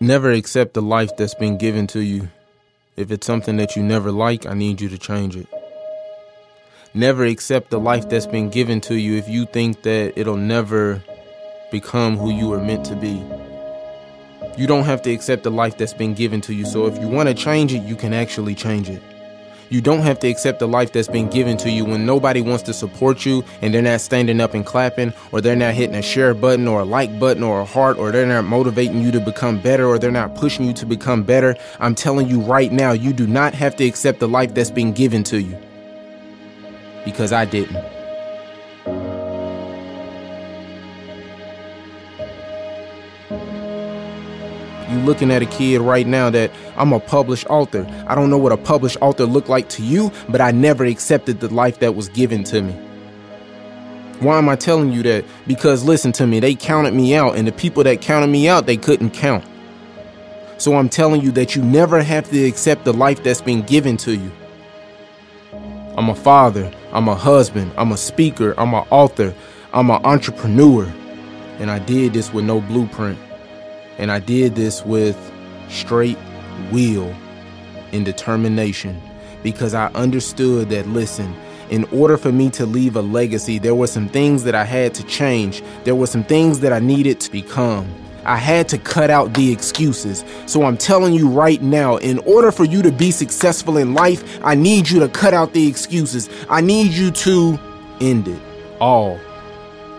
Never accept the life that's been given to you. If it's something that you never like, I need you to change it. Never accept the life that's been given to you if you think that it'll never become who you were meant to be. You don't have to accept the life that's been given to you. So if you want to change it, you can actually change it. You don't have to accept the life that's been given to you when nobody wants to support you and they're not standing up and clapping or they're not hitting a share button or a like button or a heart or they're not motivating you to become better or they're not pushing you to become better. I'm telling you right now, you do not have to accept the life that's been given to you because I didn't. You looking at a kid right now that I'm a published author. I don't know what a published author looked like to you, but I never accepted the life that was given to me. Why am I telling you that? Because listen to me, they counted me out, and the people that counted me out, they couldn't count. So I'm telling you that you never have to accept the life that's been given to you. I'm a father, I'm a husband, I'm a speaker, I'm an author, I'm an entrepreneur. And I did this with no blueprint. And I did this with straight will and determination because I understood that, listen, in order for me to leave a legacy, there were some things that I had to change. There were some things that I needed to become. I had to cut out the excuses. So I'm telling you right now, in order for you to be successful in life, I need you to cut out the excuses. I need you to end it all.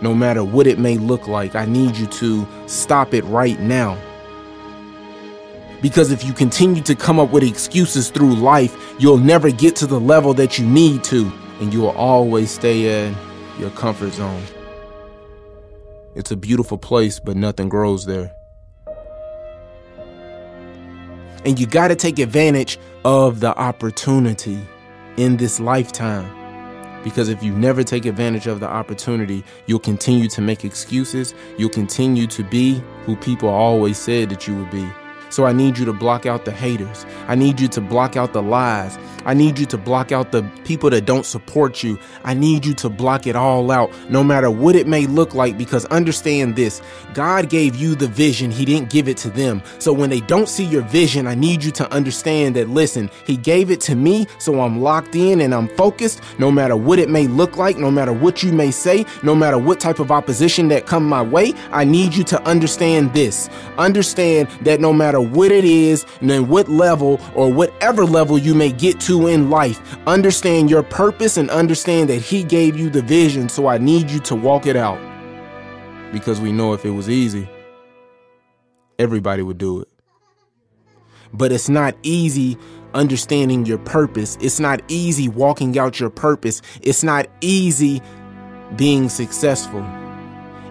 No matter what it may look like, I need you to stop it right now. Because if you continue to come up with excuses through life, you'll never get to the level that you need to, and you will always stay in your comfort zone. It's a beautiful place, but nothing grows there. And you got to take advantage of the opportunity in this lifetime. Because if you never take advantage of the opportunity, you'll continue to make excuses. You'll continue to be who people always said that you would be. So I need you to block out the haters. I need you to block out the lies. I need you to block out the people that don't support you. I need you to block it all out, no matter what it may look like, because understand this God gave you the vision, He didn't give it to them. So when they don't see your vision, I need you to understand that, listen, He gave it to me, so I'm locked in and I'm focused, no matter what it may look like, no matter what you may say, no matter what type of opposition that come my way. I need you to understand this. Understand that no matter what it is, and then what level or whatever level you may get to in life, understand your purpose and understand that He gave you the vision. So I need you to walk it out. Because we know if it was easy, everybody would do it. But it's not easy understanding your purpose. It's not easy walking out your purpose. It's not easy being successful.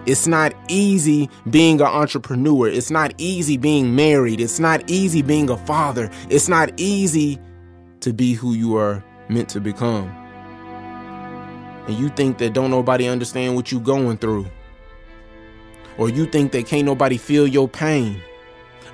It's not easy being an entrepreneur. It's not easy being married. It's not easy being a father. It's not easy to be who you are meant to become. And you think that don't nobody understand what you're going through. Or you think that can't nobody feel your pain.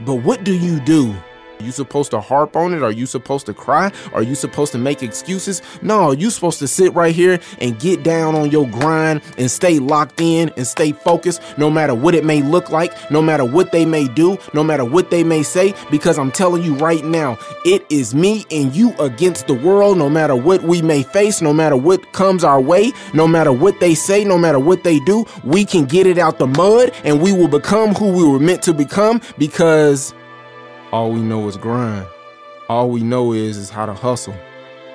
But what do you do? Are you supposed to harp on it? Are you supposed to cry? Are you supposed to make excuses? No, you supposed to sit right here and get down on your grind and stay locked in and stay focused no matter what it may look like, no matter what they may do, no matter what they may say, because I'm telling you right now, it is me and you against the world, no matter what we may face, no matter what comes our way, no matter what they say, no matter what they do, we can get it out the mud and we will become who we were meant to become because all we know is grind. All we know is is how to hustle.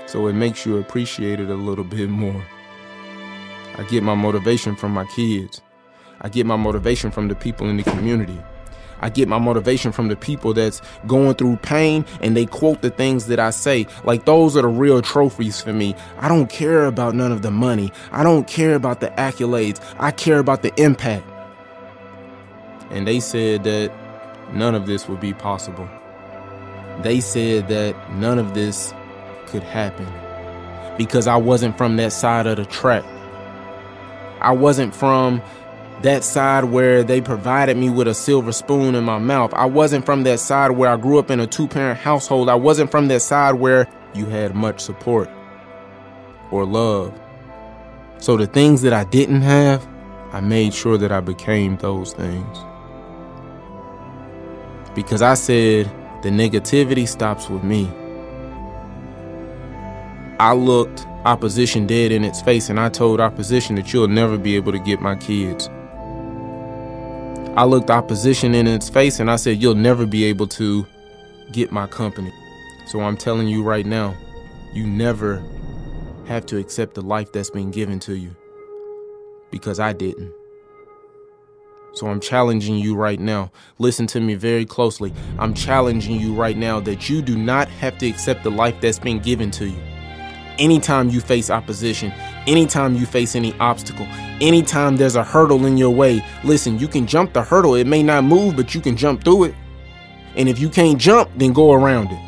So it makes you appreciate it a little bit more. I get my motivation from my kids. I get my motivation from the people in the community. I get my motivation from the people that's going through pain and they quote the things that I say. Like those are the real trophies for me. I don't care about none of the money. I don't care about the accolades. I care about the impact. And they said that none of this would be possible. They said that none of this could happen because I wasn't from that side of the track. I wasn't from that side where they provided me with a silver spoon in my mouth. I wasn't from that side where I grew up in a two parent household. I wasn't from that side where you had much support or love. So the things that I didn't have, I made sure that I became those things. Because I said the negativity stops with me. I looked opposition dead in its face and I told opposition that you'll never be able to get my kids. I looked opposition in its face and I said, You'll never be able to get my company. So I'm telling you right now, you never have to accept the life that's been given to you because I didn't. So I'm challenging you right now. Listen to me very closely. I'm challenging you right now that you do not have to accept the life that's been given to you. Anytime you face opposition, anytime you face any obstacle, anytime there's a hurdle in your way, listen, you can jump the hurdle. It may not move, but you can jump through it. And if you can't jump, then go around it.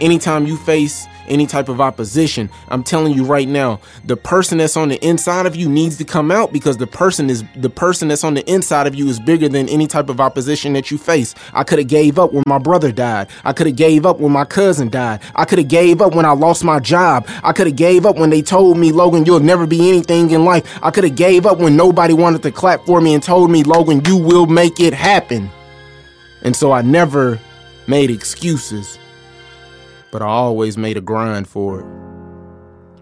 Anytime you face any type of opposition, I'm telling you right now, the person that's on the inside of you needs to come out because the person is the person that's on the inside of you is bigger than any type of opposition that you face. I could have gave up when my brother died. I could have gave up when my cousin died. I could have gave up when I lost my job. I could have gave up when they told me, Logan, you'll never be anything in life. I could have gave up when nobody wanted to clap for me and told me, Logan, you will make it happen. And so I never made excuses but I always made a grind for it.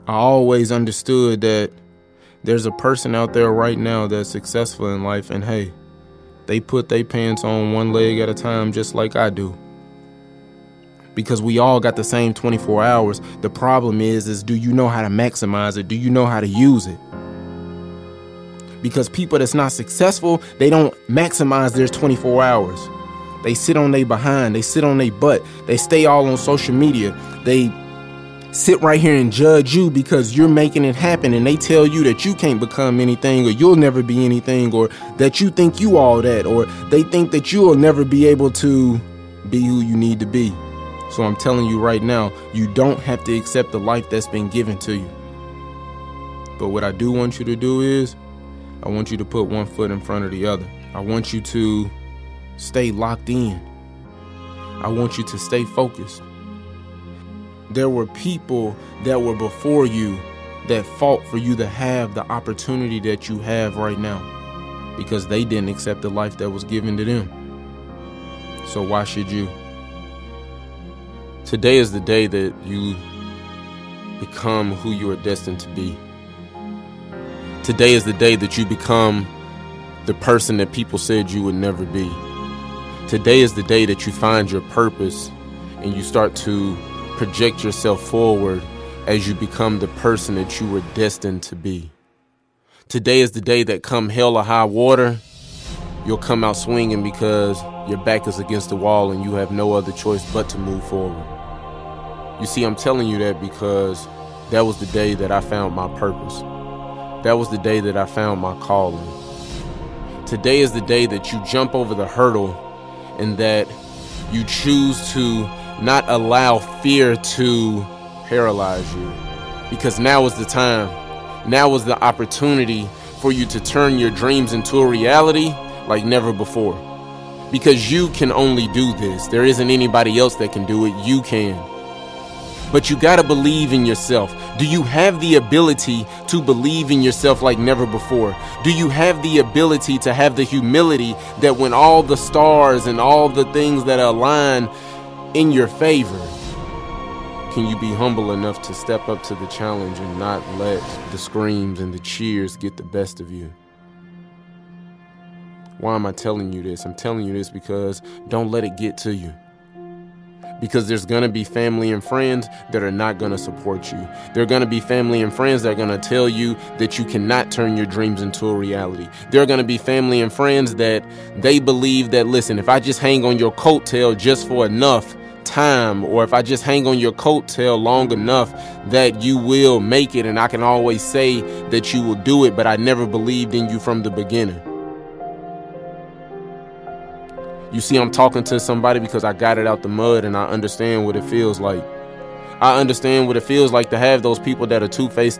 I always understood that there's a person out there right now that's successful in life, and hey, they put their pants on one leg at a time just like I do. Because we all got the same 24 hours. The problem is, is do you know how to maximize it? Do you know how to use it? Because people that's not successful, they don't maximize their 24 hours. They sit on their behind, they sit on their butt, they stay all on social media. They sit right here and judge you because you're making it happen and they tell you that you can't become anything or you'll never be anything or that you think you all that or they think that you'll never be able to be who you need to be. So I'm telling you right now, you don't have to accept the life that's been given to you. But what I do want you to do is I want you to put one foot in front of the other. I want you to stay locked in. I want you to stay focused. There were people that were before you that fought for you to have the opportunity that you have right now because they didn't accept the life that was given to them. So why should you? Today is the day that you become who you are destined to be. Today is the day that you become the person that people said you would never be. Today is the day that you find your purpose and you start to project yourself forward as you become the person that you were destined to be. Today is the day that come hell or high water, you'll come out swinging because your back is against the wall and you have no other choice but to move forward. You see, I'm telling you that because that was the day that I found my purpose. That was the day that I found my calling. Today is the day that you jump over the hurdle and that you choose to not allow fear to paralyze you. Because now is the time, now is the opportunity for you to turn your dreams into a reality like never before. Because you can only do this. There isn't anybody else that can do it. You can. But you got to believe in yourself. Do you have the ability to believe in yourself like never before? Do you have the ability to have the humility that when all the stars and all the things that align in your favor, can you be humble enough to step up to the challenge and not let the screams and the cheers get the best of you? Why am I telling you this? I'm telling you this because don't let it get to you because there's going to be family and friends that are not going to support you. There are going to be family and friends that are going to tell you that you cannot turn your dreams into a reality. There are going to be family and friends that they believe that, listen, if I just hang on your coattail just for enough time, or if I just hang on your coattail long enough, that you will make it. And I can always say that you will do it, but I never believed in you from the beginning. You see, I'm talking to somebody because I got it out the mud and I understand what it feels like. I understand what it feels like to have those people that are two faced.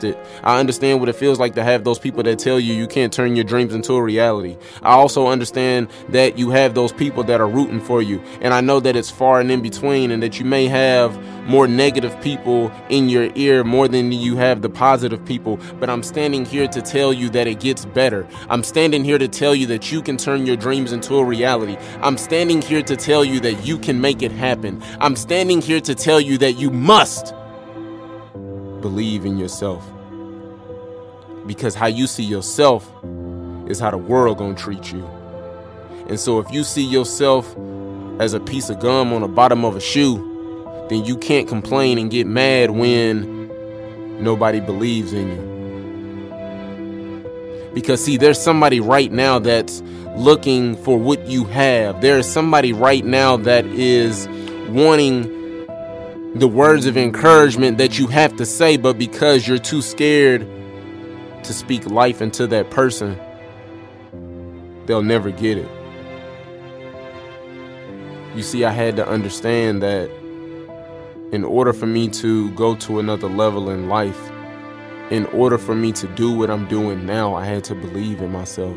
I understand what it feels like to have those people that tell you you can't turn your dreams into a reality. I also understand that you have those people that are rooting for you. And I know that it's far and in between, and that you may have more negative people in your ear more than you have the positive people. But I'm standing here to tell you that it gets better. I'm standing here to tell you that you can turn your dreams into a reality. I'm standing here to tell you that you can make it happen. I'm standing here to tell you that you must believe in yourself. Because how you see yourself is how the world to treat you. And so if you see yourself as a piece of gum on the bottom of a shoe, then you can't complain and get mad when nobody believes in you. Because, see, there's somebody right now that's looking for what you have. There is somebody right now that is wanting the words of encouragement that you have to say, but because you're too scared to speak life into that person, they'll never get it. You see, I had to understand that in order for me to go to another level in life, in order for me to do what I'm doing now, I had to believe in myself.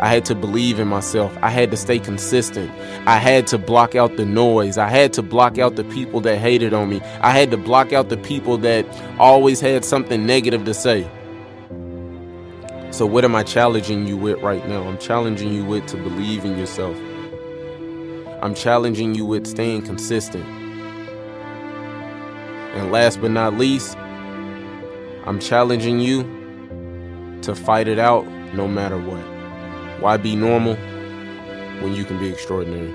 I had to believe in myself. I had to stay consistent. I had to block out the noise. I had to block out the people that hated on me. I had to block out the people that always had something negative to say. So, what am I challenging you with right now? I'm challenging you with to believe in yourself. I'm challenging you with staying consistent. And last but not least, I'm challenging you to fight it out no matter what. Why be normal when you can be extraordinary?